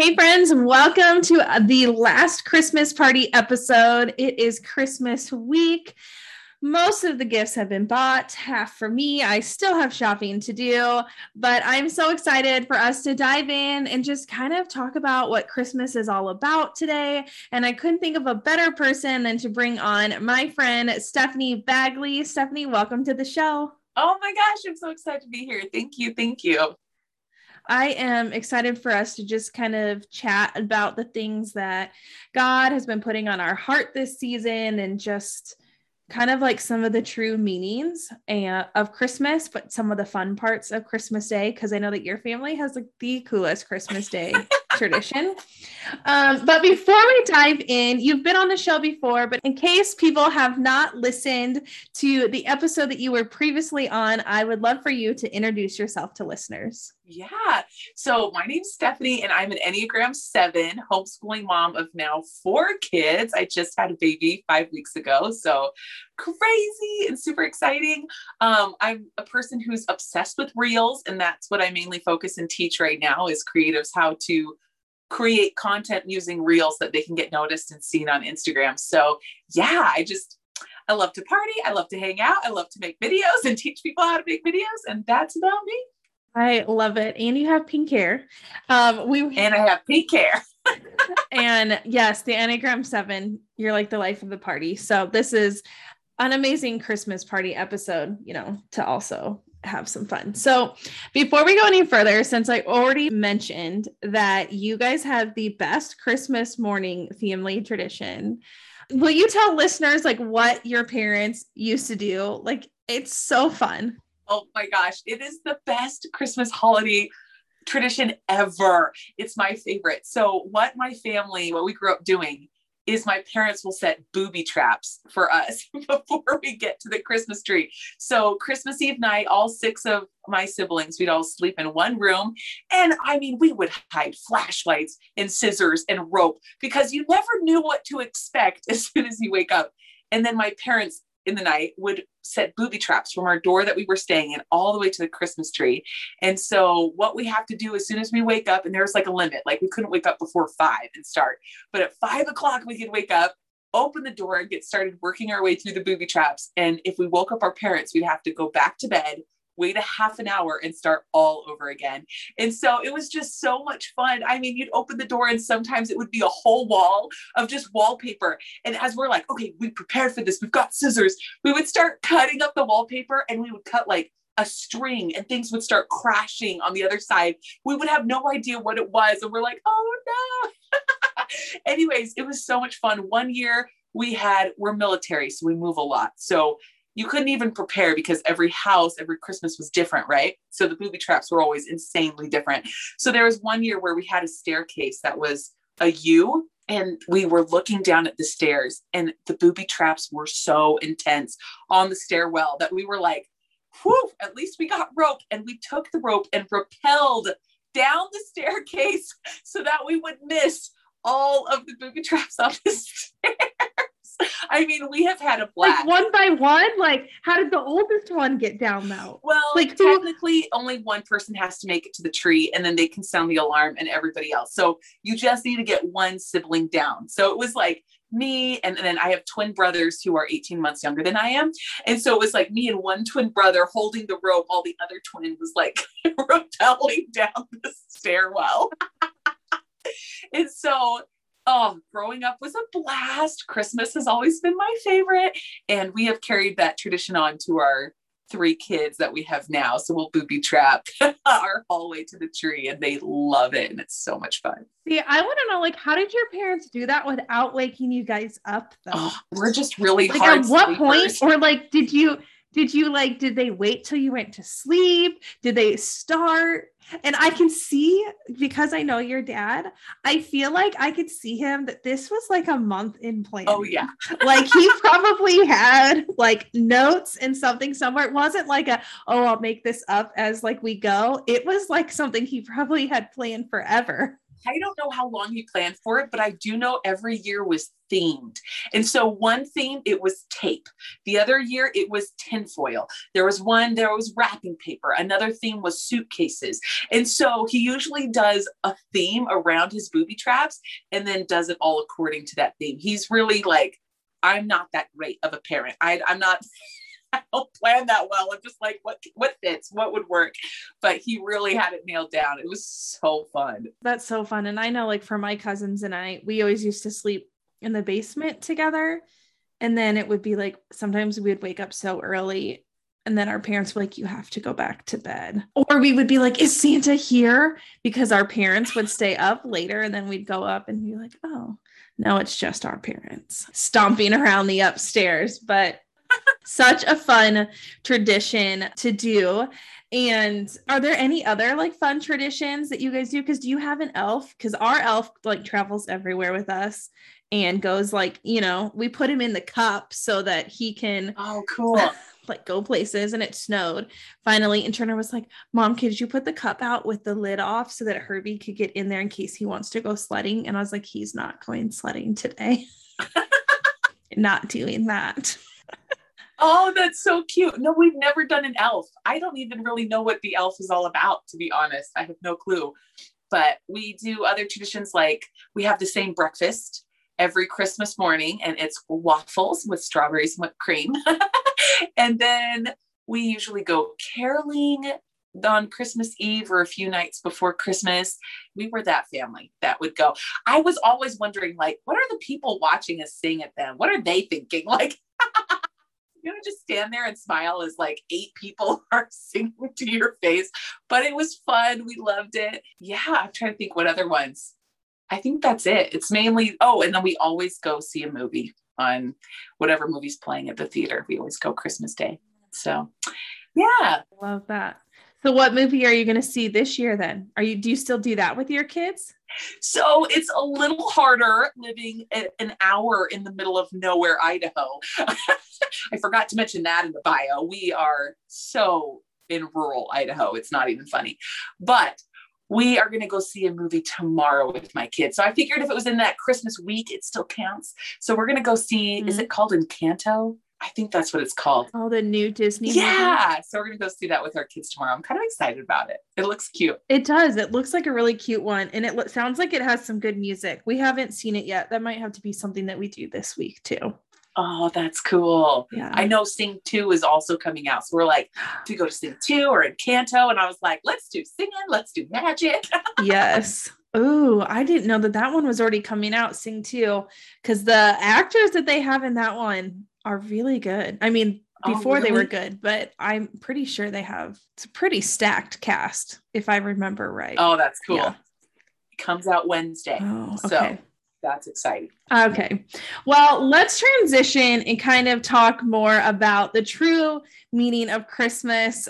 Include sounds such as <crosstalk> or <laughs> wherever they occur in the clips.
Hey, friends, welcome to uh, the last Christmas party episode. It is Christmas week. Most of the gifts have been bought, half for me. I still have shopping to do, but I'm so excited for us to dive in and just kind of talk about what Christmas is all about today. And I couldn't think of a better person than to bring on my friend Stephanie Bagley. Stephanie, welcome to the show. Oh my gosh, I'm so excited to be here. Thank you. Thank you. I am excited for us to just kind of chat about the things that God has been putting on our heart this season and just kind of like some of the true meanings of Christmas, but some of the fun parts of Christmas Day, because I know that your family has like the coolest Christmas Day <laughs> tradition. Um, but before we dive in, you've been on the show before, but in case people have not listened to the episode that you were previously on, I would love for you to introduce yourself to listeners. Yeah. So my name's Stephanie, and I'm an Enneagram 7 homeschooling mom of now four kids. I just had a baby five weeks ago. So crazy and super exciting. Um, I'm a person who's obsessed with reels, and that's what I mainly focus and teach right now is creatives how to create content using reels that they can get noticed and seen on Instagram. So yeah, I just I love to party. I love to hang out. I love to make videos and teach people how to make videos. And that's about me. I love it. And you have pink hair. Um, we and I have pink hair. <laughs> and yes, the Enneagram Seven, you're like the life of the party. So this is an amazing Christmas party episode, you know, to also have some fun. So, before we go any further, since I already mentioned that you guys have the best Christmas morning family tradition, will you tell listeners like what your parents used to do? Like, it's so fun. Oh my gosh, it is the best Christmas holiday tradition ever. It's my favorite. So, what my family, what we grew up doing is my parents will set booby traps for us <laughs> before we get to the Christmas tree. So, Christmas Eve night, all six of my siblings, we'd all sleep in one room. And I mean, we would hide flashlights and scissors and rope because you never knew what to expect <laughs> as soon as you wake up. And then my parents in the night would set booby traps from our door that we were staying in all the way to the Christmas tree. And so, what we have to do as soon as we wake up, and there's like a limit, like we couldn't wake up before five and start, but at five o'clock, we could wake up, open the door, and get started working our way through the booby traps. And if we woke up our parents, we'd have to go back to bed, wait a half an hour and start all over again. And so it was just so much fun. I mean, you'd open the door and sometimes it would be a whole wall of just wallpaper. And as we're like, okay, we prepared for this, we've got scissors, we would start cutting up the wallpaper and we would cut like a string and things would start crashing on the other side. We would have no idea what it was. And we're like, oh no. <laughs> Anyways, it was so much fun. One year we had, we're military, so we move a lot. So you couldn't even prepare because every house, every Christmas was different, right? So the booby traps were always insanely different. So there was one year where we had a staircase that was a U and we were looking down at the stairs and the booby traps were so intense on the stairwell that we were like, whew, at least we got rope. And we took the rope and rappelled down the staircase <laughs> so that we would miss all of the booby traps on the <laughs> stairs. <laughs> I mean, we have had a blast. Like one by one? Like, how did the oldest one get down though? Well, like technically, only one person has to make it to the tree and then they can sound the alarm and everybody else. So you just need to get one sibling down. So it was like me and, and then I have twin brothers who are 18 months younger than I am. And so it was like me and one twin brother holding the rope while the other twin was like <laughs> rappelling down the stairwell. <laughs> and so oh, growing up was a blast. Christmas has always been my favorite. And we have carried that tradition on to our three kids that we have now. So we'll booby trap <laughs> our hallway to the tree and they love it. And it's so much fun. See, I want to know, like, how did your parents do that without waking you guys up though? Oh, we're just really like hard. At what sleepers. point, or like, did you, did you like, did they wait till you went to sleep? Did they start? And I can see because I know your dad, I feel like I could see him that this was like a month in plan. Oh, yeah. <laughs> like he probably had like notes and something somewhere. It wasn't like a, oh, I'll make this up as like we go. It was like something he probably had planned forever. I don't know how long he planned for it, but I do know every year was themed. And so one theme, it was tape. The other year, it was tinfoil. There was one, there was wrapping paper. Another theme was suitcases. And so he usually does a theme around his booby traps and then does it all according to that theme. He's really like, I'm not that great of a parent. I, I'm not. <laughs> I don't plan that well. I'm just like, what what fits, what would work. But he really had it nailed down. It was so fun. That's so fun. And I know, like for my cousins and I, we always used to sleep in the basement together. And then it would be like sometimes we would wake up so early and then our parents were like, you have to go back to bed. Or we would be like, is Santa here? Because our parents would stay up later and then we'd go up and be like, oh, no, it's just our parents stomping around the upstairs. But such a fun tradition to do. And are there any other like fun traditions that you guys do? Because do you have an elf? Because our elf like travels everywhere with us and goes like, you know, we put him in the cup so that he can oh cool <laughs> like go places and it snowed finally and Turner was like, Mom, could you put the cup out with the lid off so that Herbie could get in there in case he wants to go sledding? And I was like, he's not going sledding today. <laughs> not doing that. <laughs> Oh, that's so cute. No, we've never done an elf. I don't even really know what the elf is all about, to be honest. I have no clue. But we do other traditions like we have the same breakfast every Christmas morning, and it's waffles with strawberries and whipped cream. <laughs> and then we usually go caroling on Christmas Eve or a few nights before Christmas. We were that family that would go. I was always wondering, like, what are the people watching us sing at them? What are they thinking? <laughs> Like, <laughs> you know, just stand there and smile as like eight people <laughs> are singing to your face. But it was fun. We loved it. Yeah, I'm trying to think what other ones. I think that's it. It's mainly, oh, and then we always go see a movie on whatever movie's playing at the theater. We always go Christmas Day. So, yeah. Love that. So what movie are you going to see this year then? Are you do you still do that with your kids? So it's a little harder living an hour in the middle of nowhere, Idaho. <laughs> I forgot to mention that in the bio. We are so in rural Idaho. It's not even funny. But we are going to go see a movie tomorrow with my kids. So I figured if it was in that Christmas week, it still counts. So we're going to go see, mm-hmm. is it called Encanto? I think that's what it's called. Oh, the new Disney. Yeah. Movie? So we're gonna go see that with our kids tomorrow. I'm kind of excited about it. It looks cute. It does. It looks like a really cute one, and it lo- sounds like it has some good music. We haven't seen it yet. That might have to be something that we do this week too. Oh, that's cool. Yeah. I know Sing 2 is also coming out. So we're like, to go to Sing 2 or Encanto. And I was like, let's do singing, let's do magic. <laughs> yes. Oh, I didn't know that that one was already coming out, Sing 2, because the actors that they have in that one are really good. I mean, oh, before oh, really? they were good, but I'm pretty sure they have it's a pretty stacked cast, if I remember right. Oh, that's cool. Yeah. It comes out Wednesday. Oh, okay. So that's exciting. Okay. Well, let's transition and kind of talk more about the true meaning of Christmas.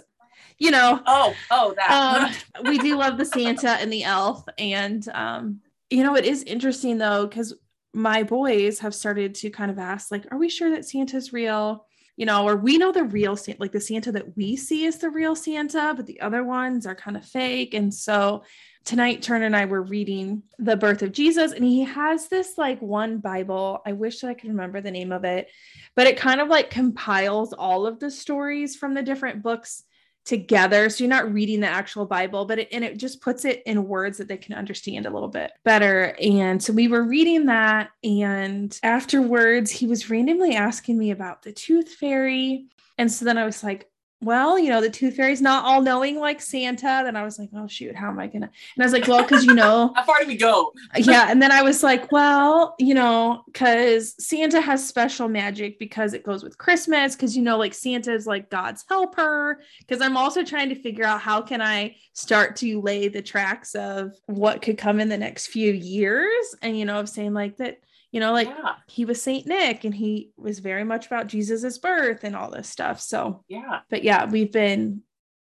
You know, oh, oh, that um, we do <laughs> love the Santa and the elf. And um, you know, it is interesting though, because my boys have started to kind of ask, like, are we sure that Santa's real? You know, or we know the real Santa, like the Santa that we see is the real Santa, but the other ones are kind of fake. And so tonight, Turner and I were reading the birth of Jesus, and he has this like one Bible. I wish that I could remember the name of it, but it kind of like compiles all of the stories from the different books together. So you're not reading the actual bible but it and it just puts it in words that they can understand a little bit better. And so we were reading that and afterwards he was randomly asking me about the tooth fairy. And so then i was like well, you know, the tooth fairy's not all knowing like Santa. Then I was like, oh, shoot, how am I going to? And I was like, well, because, you know, <laughs> how far do we go? <laughs> yeah. And then I was like, well, you know, because Santa has special magic because it goes with Christmas. Because, you know, like Santa is like God's helper. Because I'm also trying to figure out how can I start to lay the tracks of what could come in the next few years. And, you know, of saying like that you know like yeah. he was saint nick and he was very much about jesus's birth and all this stuff. So yeah. but yeah we've been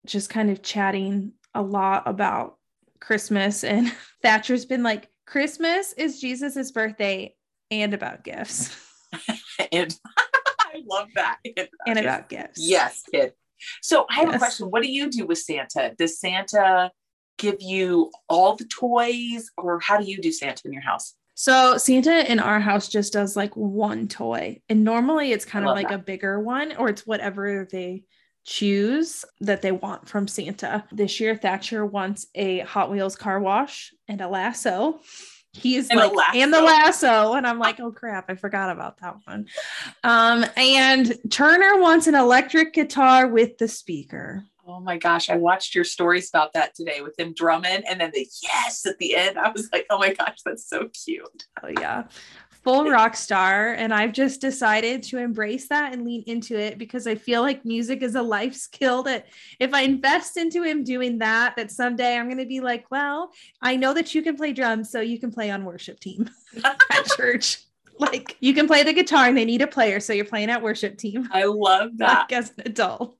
just kind of chatting a lot about christmas and <laughs> thatcher's been like christmas is jesus's birthday and about gifts. <laughs> And <laughs> i love that. And, and about gifts. yes kid. So i have yes. a question. What do you do with santa? Does santa give you all the toys or how do you do Santa in your house? So Santa in our house just does like one toy. And normally it's kind of like that. a bigger one or it's whatever they choose that they want from Santa. This year Thatcher wants a Hot Wheels car wash and a lasso. He's and like and the lasso and I'm like, "Oh crap, I forgot about that one." Um and Turner wants an electric guitar with the speaker. Oh my gosh, I watched your stories about that today with him drumming and then the yes at the end. I was like, oh my gosh, that's so cute. Oh yeah. Full rock star. And I've just decided to embrace that and lean into it because I feel like music is a life skill that if I invest into him doing that, that someday I'm gonna be like, well, I know that you can play drums, so you can play on worship team <laughs> at <laughs> church like you can play the guitar and they need a player so you're playing at worship team i love <laughs> that like as an adult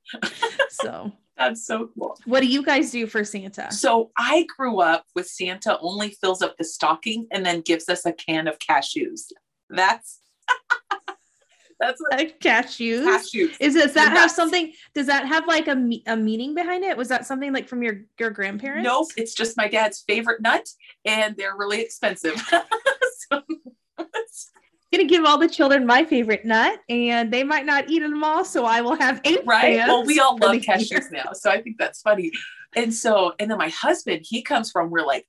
so that's so cool. What do you guys do for Santa? So I grew up with Santa only fills up the stocking and then gives us a can of cashews. That's <laughs> that's what like cashews. Cashews. Is does that have something? Does that have like a, a meaning behind it? Was that something like from your your grandparents? Nope, it's just my dad's favorite nut, and they're really expensive. <laughs> so, <laughs> gonna give all the children my favorite nut, and they might not eat them all, so I will have eight. Right. Well, we all love cashews now, so I think that's funny. And so, and then my husband, he comes from where like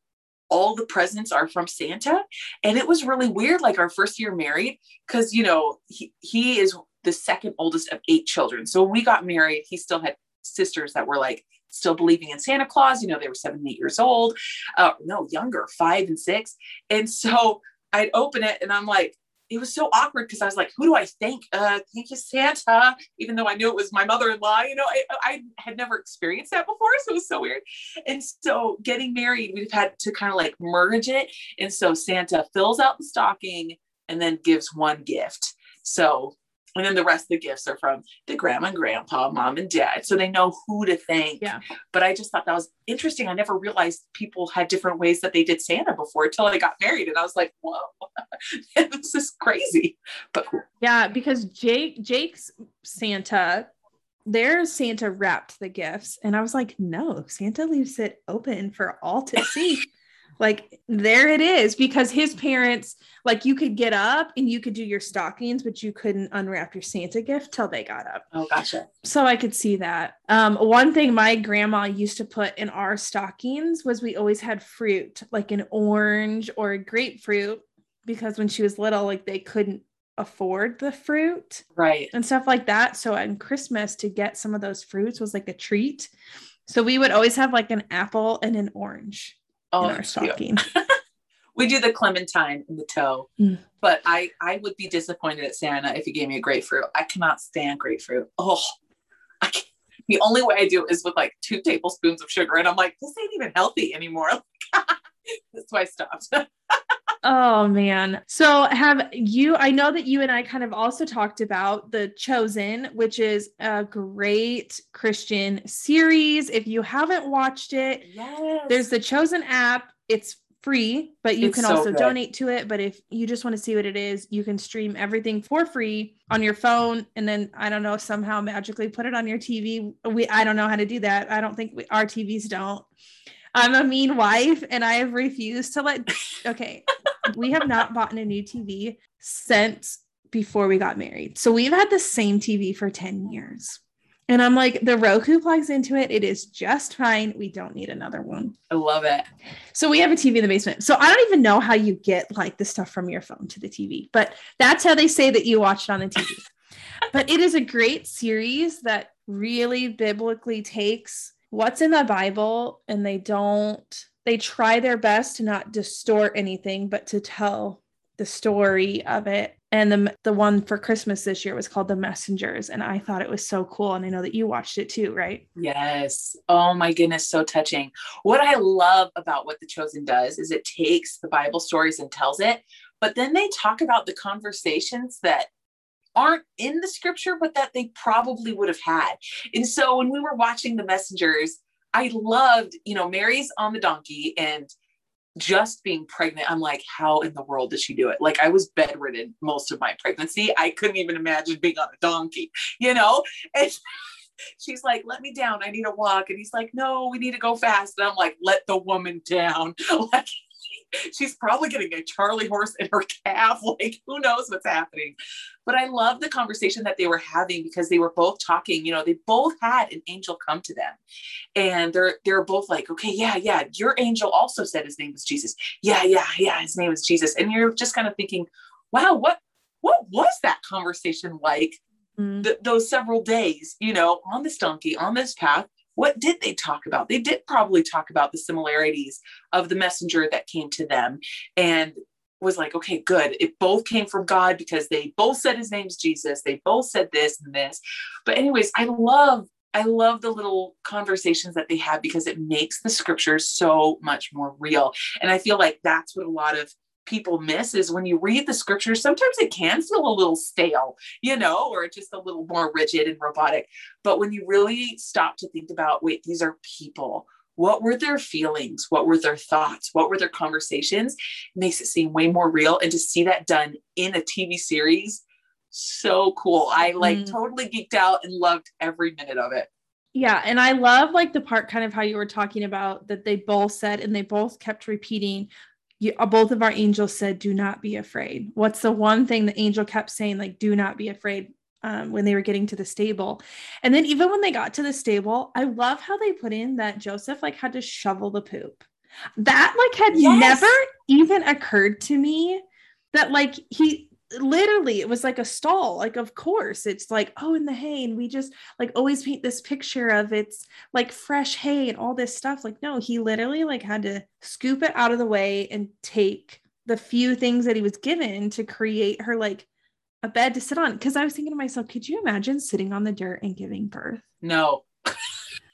all the presents are from Santa, and it was really weird. Like our first year married, because you know he he is the second oldest of eight children. So when we got married, he still had sisters that were like still believing in Santa Claus. You know, they were seven, eight years old. Uh, no, younger, five and six. And so I'd open it and I'm like, it was so awkward because I was like, who do I thank? Uh, thank you, Santa, even though I knew it was my mother-in-law, you know, I, I had never experienced that before. So it was so weird. And so getting married, we've had to kind of like merge it. And so Santa fills out the stocking and then gives one gift. So and then the rest of the gifts are from the grandma and grandpa, mom and dad. So they know who to thank. Yeah. But I just thought that was interesting. I never realized people had different ways that they did Santa before until I got married. And I was like, whoa, <laughs> this is crazy. But cool. yeah, because Jake Jake's Santa, their Santa wrapped the gifts. And I was like, no, Santa leaves it open for all to see <laughs> like there it is because his parents like you could get up and you could do your stockings but you couldn't unwrap your santa gift till they got up. Oh gotcha. So i could see that. Um, one thing my grandma used to put in our stockings was we always had fruit like an orange or a grapefruit because when she was little like they couldn't afford the fruit right. and stuff like that. So on christmas to get some of those fruits was like a treat. So we would always have like an apple and an orange oh, in our stocking. <laughs> we do the clementine in the toe, mm. but I I would be disappointed at Santa if he gave me a grapefruit. I cannot stand grapefruit. Oh, I can't. the only way I do it is with like two tablespoons of sugar, and I'm like, this ain't even healthy anymore. <laughs> That's why I stopped. <laughs> Oh man. So have you I know that you and I kind of also talked about The Chosen, which is a great Christian series. If you haven't watched it, yes. there's the Chosen app. It's free, but you it's can so also good. donate to it, but if you just want to see what it is, you can stream everything for free on your phone and then I don't know somehow magically put it on your TV. We I don't know how to do that. I don't think we, our TVs don't. I'm a mean wife and I have refused to let okay. We have not bought a new TV since before we got married. So we've had the same TV for 10 years. And I'm like, the Roku plugs into it. It is just fine. We don't need another one. I love it. So we have a TV in the basement. So I don't even know how you get like the stuff from your phone to the TV, but that's how they say that you watch it on the TV. <laughs> but it is a great series that really biblically takes what's in the Bible and they don't, they try their best to not distort anything, but to tell the story of it. And the the one for Christmas this year was called The Messengers, and I thought it was so cool. And I know that you watched it too, right? Yes. Oh my goodness, so touching. What I love about what The Chosen does is it takes the Bible stories and tells it, but then they talk about the conversations that aren't in the scripture, but that they probably would have had. And so when we were watching the messengers, I loved, you know, Mary's on the donkey and just being pregnant. I'm like, how in the world did she do it? Like I was bedridden most of my pregnancy. I couldn't even imagine being on a donkey, you know? And <laughs> she's like, let me down. I need a walk. And he's like, no, we need to go fast. And I'm like, let the woman down. <laughs> Like, <laughs> she's probably getting a Charlie horse in her calf. <laughs> Like, who knows what's happening? But I love the conversation that they were having because they were both talking. You know, they both had an angel come to them, and they're they're both like, okay, yeah, yeah. Your angel also said his name was Jesus. Yeah, yeah, yeah. His name was Jesus. And you're just kind of thinking, wow, what what was that conversation like? Mm. Th- those several days, you know, on this donkey, on this path, what did they talk about? They did probably talk about the similarities of the messenger that came to them and was like, okay, good. It both came from God because they both said his name's Jesus. They both said this and this. But, anyways, I love. I love the little conversations that they have because it makes the scriptures so much more real. And I feel like that's what a lot of people miss is when you read the scriptures, sometimes it can feel a little stale, you know, or just a little more rigid and robotic. But when you really stop to think about, wait, these are people. What were their feelings? What were their thoughts? What were their conversations? It makes it seem way more real. And to see that done in a TV series, so cool. I like mm. totally geeked out and loved every minute of it. Yeah. And I love like the part kind of how you were talking about that they both said and they both kept repeating, you, uh, both of our angels said, Do not be afraid. What's the one thing the angel kept saying, like, do not be afraid um, when they were getting to the stable? And then even when they got to the stable, I love how they put in that Joseph like had to shovel the poop. That like had yes. never even occurred to me that like he literally it was like a stall like of course it's like oh in the hay and we just like always paint this picture of it's like fresh hay and all this stuff like no he literally like had to scoop it out of the way and take the few things that he was given to create her like a bed to sit on because i was thinking to myself could you imagine sitting on the dirt and giving birth? No.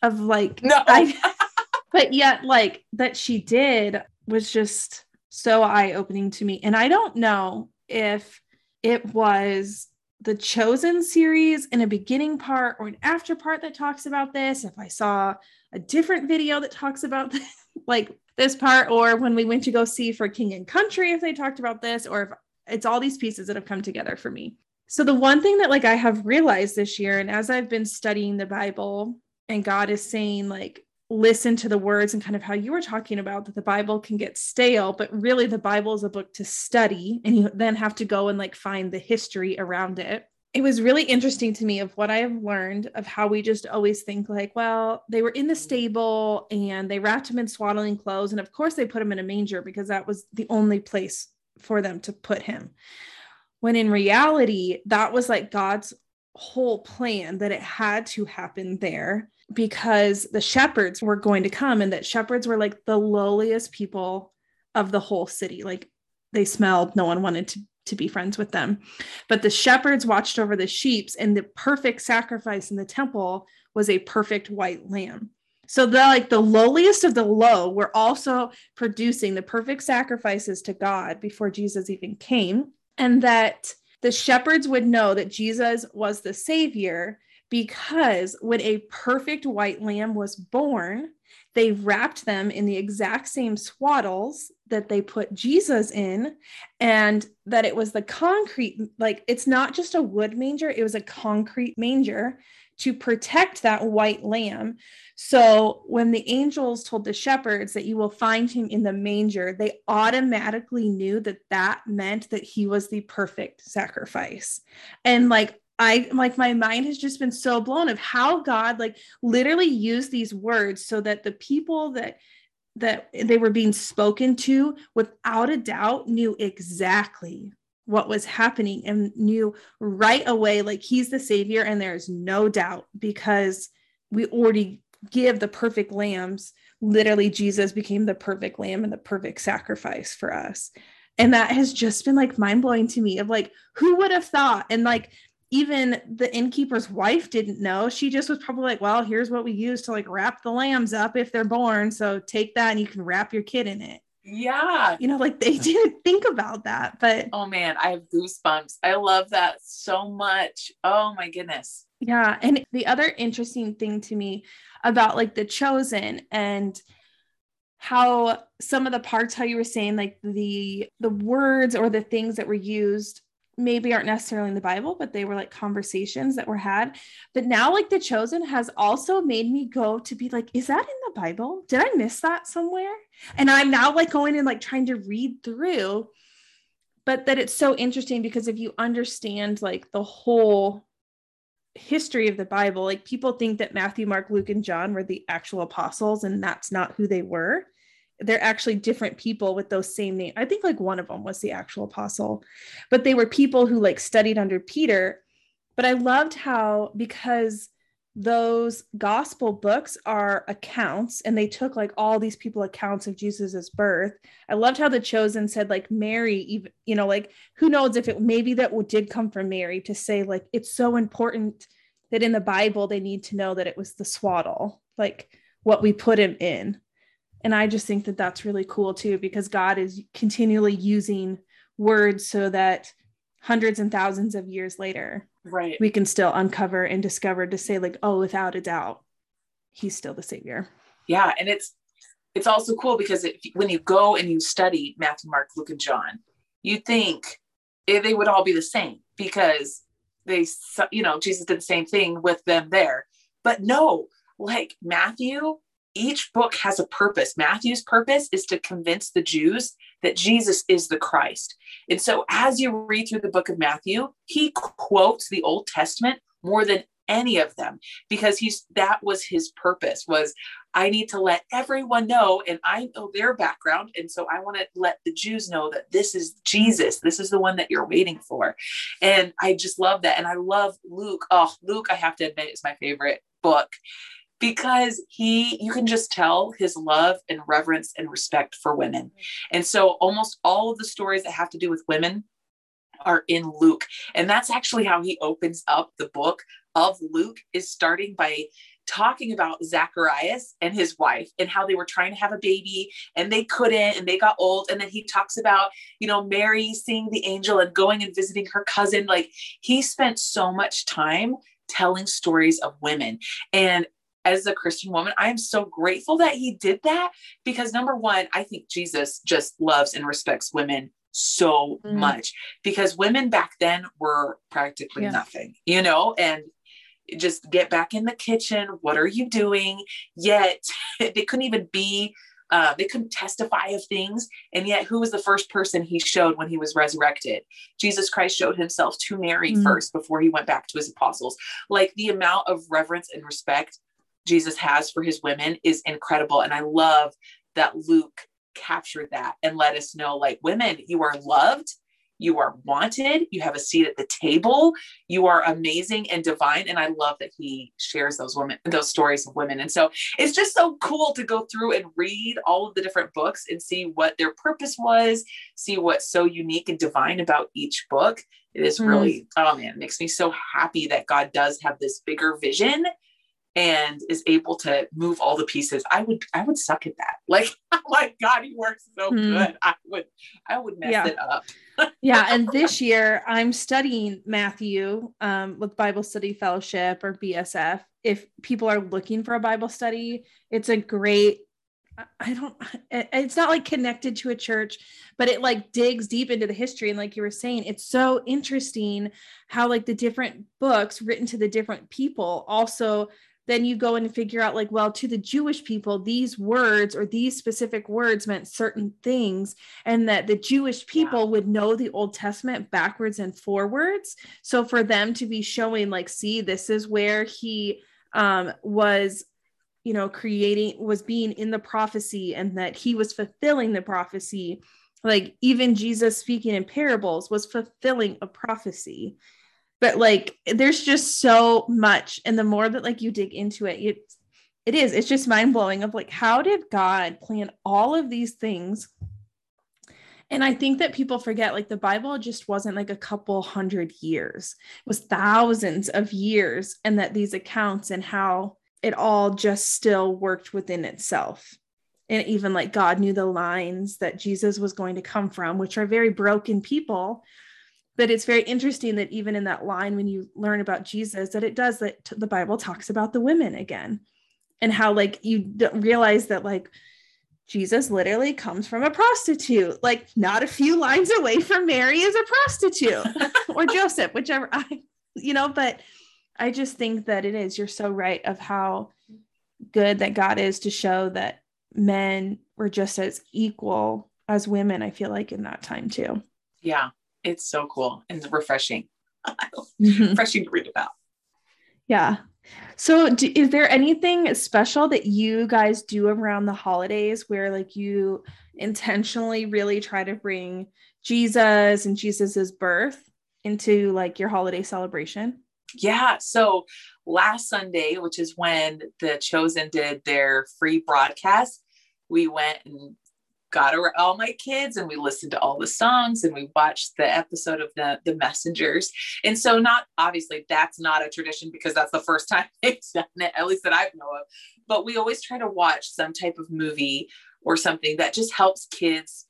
Of like no. <laughs> I, but yet like that she did was just so eye-opening to me and i don't know if it was the chosen series in a beginning part or an after part that talks about this if i saw a different video that talks about this, <laughs> like this part or when we went to go see for king and country if they talked about this or if it's all these pieces that have come together for me. So the one thing that like i have realized this year and as i've been studying the bible and god is saying like listen to the words and kind of how you were talking about that the Bible can get stale, but really the Bible is a book to study and you then have to go and like find the history around it. It was really interesting to me of what I have learned of how we just always think like, well, they were in the stable and they wrapped him in swaddling clothes. And of course, they put him in a manger because that was the only place for them to put him. When in reality, that was like God's whole plan that it had to happen there because the shepherds were going to come and that shepherds were like the lowliest people of the whole city. Like they smelled no one wanted to to be friends with them. But the shepherds watched over the sheep and the perfect sacrifice in the temple was a perfect white lamb. So the like the lowliest of the low were also producing the perfect sacrifices to god before jesus even came and that the shepherds would know that jesus was the savior because when a perfect white lamb was born, they wrapped them in the exact same swaddles that they put Jesus in, and that it was the concrete, like it's not just a wood manger, it was a concrete manger to protect that white lamb. So when the angels told the shepherds that you will find him in the manger, they automatically knew that that meant that he was the perfect sacrifice. And like I like my mind has just been so blown of how God like literally used these words so that the people that that they were being spoken to without a doubt knew exactly what was happening and knew right away like he's the savior and there's no doubt because we already give the perfect lambs. Literally Jesus became the perfect lamb and the perfect sacrifice for us. And that has just been like mind blowing to me of like who would have thought? And like even the innkeeper's wife didn't know. She just was probably like, well, here's what we use to like wrap the lambs up if they're born. So take that and you can wrap your kid in it. Yeah. You know, like they didn't think about that. But oh man, I have goosebumps. I love that so much. Oh my goodness. Yeah. And the other interesting thing to me about like the chosen and how some of the parts how you were saying like the the words or the things that were used maybe aren't necessarily in the Bible, but they were like conversations that were had. But now, like The Chosen has also made me go to be like, is that in the Bible? Did I miss that somewhere? And I'm now like going and like trying to read through. But that it's so interesting because if you understand like the whole history of the Bible, like people think that Matthew, Mark, Luke, and John were the actual apostles, and that's not who they were they're actually different people with those same names. I think like one of them was the actual apostle, but they were people who like studied under Peter. But I loved how because those gospel books are accounts and they took like all these people accounts of jesus's birth i loved how the chosen said like mary even you know like who knows if it maybe that did come from mary to say like it's so important that in the bible they need to know that it was the swaddle like what we put him in and I just think that that's really cool too, because God is continually using words so that hundreds and thousands of years later, right, we can still uncover and discover to say, like, oh, without a doubt, he's still the savior. Yeah. And it's, it's also cool because if, when you go and you study Matthew, Mark, Luke, and John, you think eh, they would all be the same because they, you know, Jesus did the same thing with them there. But no, like Matthew each book has a purpose. Matthew's purpose is to convince the Jews that Jesus is the Christ. And so as you read through the book of Matthew, he quotes the Old Testament more than any of them because he's that was his purpose was I need to let everyone know and I know their background. And so I want to let the Jews know that this is Jesus. This is the one that you're waiting for. And I just love that. And I love Luke. Oh Luke I have to admit is my favorite book because he you can just tell his love and reverence and respect for women. And so almost all of the stories that have to do with women are in luke. And that's actually how he opens up the book of luke is starting by talking about zacharias and his wife and how they were trying to have a baby and they couldn't and they got old. And then he talks about you know mary seeing the angel and going and visiting her cousin. Like he spent so much time telling stories of women. And as a Christian woman, I am so grateful that he did that because number one, I think Jesus just loves and respects women so mm. much because women back then were practically yeah. nothing, you know, and just get back in the kitchen. What are you doing? Yet <laughs> they couldn't even be, uh, they couldn't testify of things. And yet, who was the first person he showed when he was resurrected? Jesus Christ showed himself to Mary mm. first before he went back to his apostles. Like the amount of reverence and respect Jesus has for his women is incredible. And I love that Luke captured that and let us know like, women, you are loved, you are wanted, you have a seat at the table, you are amazing and divine. And I love that he shares those women, those stories of women. And so it's just so cool to go through and read all of the different books and see what their purpose was, see what's so unique and divine about each book. It is really, mm. oh man, it makes me so happy that God does have this bigger vision and is able to move all the pieces i would i would suck at that <laughs> like oh my god he works so mm. good i would i would mess yeah. it up <laughs> yeah and this year i'm studying matthew um, with bible study fellowship or bsf if people are looking for a bible study it's a great I don't, it's not like connected to a church, but it like digs deep into the history. And like you were saying, it's so interesting how like the different books written to the different people also then you go and figure out like well to the jewish people these words or these specific words meant certain things and that the jewish people yeah. would know the old testament backwards and forwards so for them to be showing like see this is where he um, was you know creating was being in the prophecy and that he was fulfilling the prophecy like even jesus speaking in parables was fulfilling a prophecy but like there's just so much and the more that like you dig into it it it is it's just mind-blowing of like how did god plan all of these things? And i think that people forget like the bible just wasn't like a couple hundred years. It was thousands of years and that these accounts and how it all just still worked within itself. And even like god knew the lines that jesus was going to come from which are very broken people but it's very interesting that even in that line when you learn about jesus that it does that the bible talks about the women again and how like you don't realize that like Jesus literally comes from a prostitute, like not a few lines away from Mary is a prostitute <laughs> or Joseph, whichever I, you know, but I just think that it is. You're so right of how good that God is to show that men were just as equal as women, I feel like in that time too. Yeah, it's so cool and refreshing. mm-hmm. Refreshing to read about. Yeah. So, do, is there anything special that you guys do around the holidays where, like, you intentionally really try to bring Jesus and Jesus's birth into like your holiday celebration? Yeah. So, last Sunday, which is when the Chosen did their free broadcast, we went and got all my kids and we listened to all the songs and we watched the episode of the the messengers and so not obviously that's not a tradition because that's the first <laughs> time they've done it at least that i know of but we always try to watch some type of movie or something that just helps kids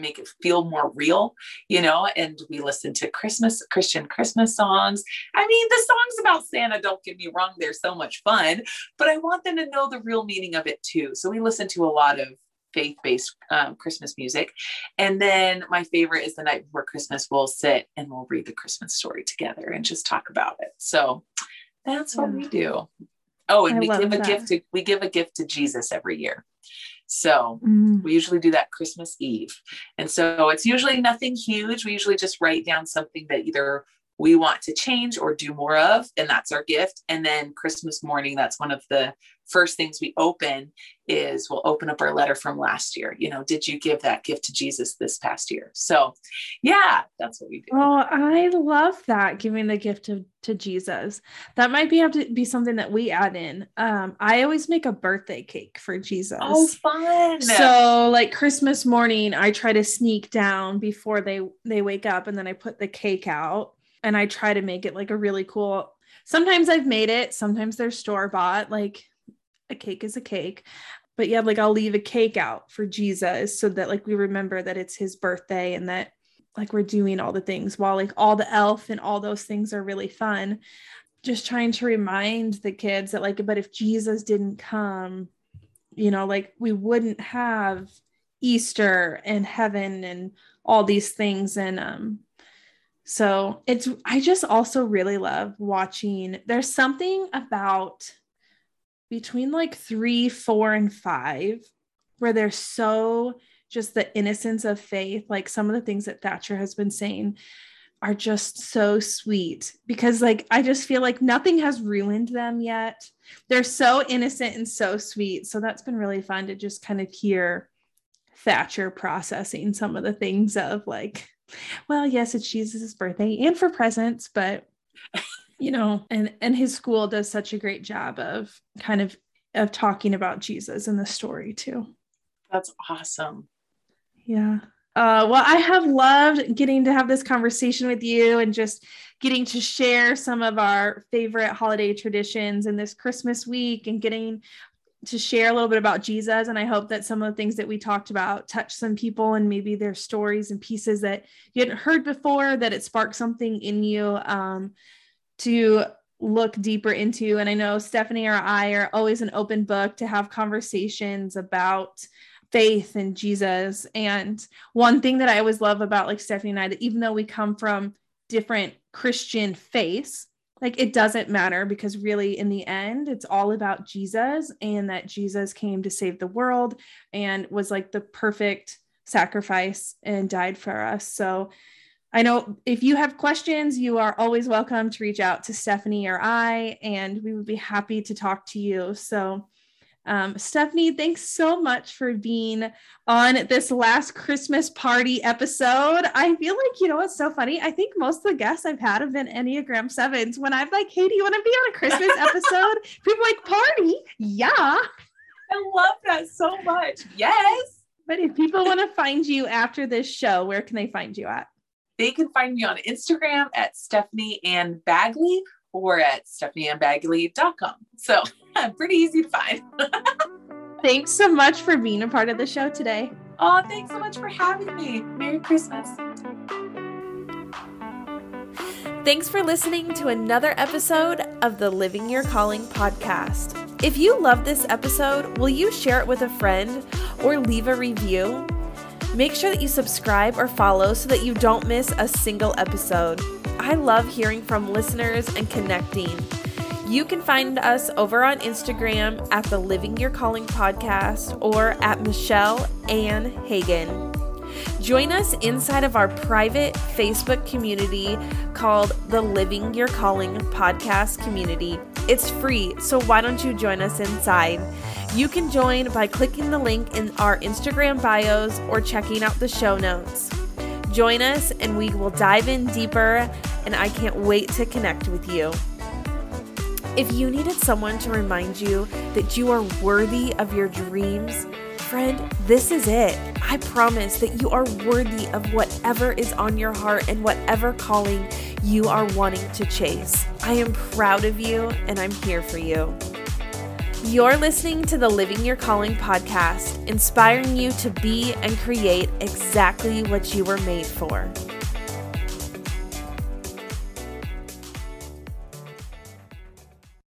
make it feel more real, you know, and we listen to Christmas, Christian Christmas songs. I mean, the songs about Santa, don't get me wrong, they're so much fun, but I want them to know the real meaning of it too. So we listen to a lot of faith based um, Christmas music. And then my favorite is the night before Christmas, we'll sit and we'll read the Christmas story together and just talk about it. So that's what yeah. we do. Oh, and I we give that. a gift to we give a gift to Jesus every year. So mm. we usually do that Christmas Eve. And so it's usually nothing huge. We usually just write down something that either we want to change or do more of, and that's our gift. And then Christmas morning, that's one of the first things we open is we'll open up our letter from last year. You know, did you give that gift to Jesus this past year? So yeah, that's what we do. Oh, I love that giving the gift to, to Jesus. That might be have to be something that we add in. Um, I always make a birthday cake for Jesus. Oh, fun. So like Christmas morning, I try to sneak down before they they wake up and then I put the cake out and I try to make it like a really cool. Sometimes I've made it, sometimes they're store bought, like a cake is a cake. But yeah, like I'll leave a cake out for Jesus so that like we remember that it's his birthday and that like we're doing all the things while like all the elf and all those things are really fun. Just trying to remind the kids that like, but if Jesus didn't come, you know, like we wouldn't have Easter and heaven and all these things. And um so it's, I just also really love watching. There's something about between like three, four, and five where they're so just the innocence of faith. Like some of the things that Thatcher has been saying are just so sweet because like I just feel like nothing has ruined them yet. They're so innocent and so sweet. So that's been really fun to just kind of hear Thatcher processing some of the things of like well, yes, it's Jesus' birthday and for presents, but you know, and and his school does such a great job of kind of of talking about Jesus in the story too. That's awesome. Yeah. Uh, well, I have loved getting to have this conversation with you and just getting to share some of our favorite holiday traditions in this Christmas week and getting to share a little bit about Jesus. And I hope that some of the things that we talked about touch some people and maybe their stories and pieces that you hadn't heard before, that it sparked something in you um, to look deeper into. And I know Stephanie or I are always an open book to have conversations about faith and Jesus. And one thing that I always love about like Stephanie and I, that even though we come from different Christian faiths, like it doesn't matter because really in the end it's all about Jesus and that Jesus came to save the world and was like the perfect sacrifice and died for us. So I know if you have questions, you are always welcome to reach out to Stephanie or I, and we would be happy to talk to you. So um, Stephanie, thanks so much for being on this last Christmas party episode. I feel like, you know, what's so funny. I think most of the guests I've had have been Enneagram sevens. When I'm like, hey, do you want to be on a Christmas <laughs> episode? People like, party? Yeah. I love that so much. Yes. But if people want to find you after this show, where can they find you at? They can find me on Instagram at Stephanie and Bagley or at stephanieandbagley.com. So <laughs> pretty easy to find. <laughs> thanks so much for being a part of the show today. Oh, thanks so much for having me. Merry Christmas. Thanks for listening to another episode of the Living Your Calling podcast. If you love this episode, will you share it with a friend or leave a review? Make sure that you subscribe or follow so that you don't miss a single episode. I love hearing from listeners and connecting. You can find us over on Instagram at the Living Your Calling podcast or at Michelle Ann Hagen. Join us inside of our private Facebook community called the Living Your Calling podcast community. It's free, so why don't you join us inside? You can join by clicking the link in our Instagram bios or checking out the show notes. Join us and we will dive in deeper, and I can't wait to connect with you. If you needed someone to remind you that you are worthy of your dreams, friend, this is it. I promise that you are worthy of whatever is on your heart and whatever calling you are wanting to chase. I am proud of you and I'm here for you. You're listening to the Living Your Calling podcast, inspiring you to be and create exactly what you were made for.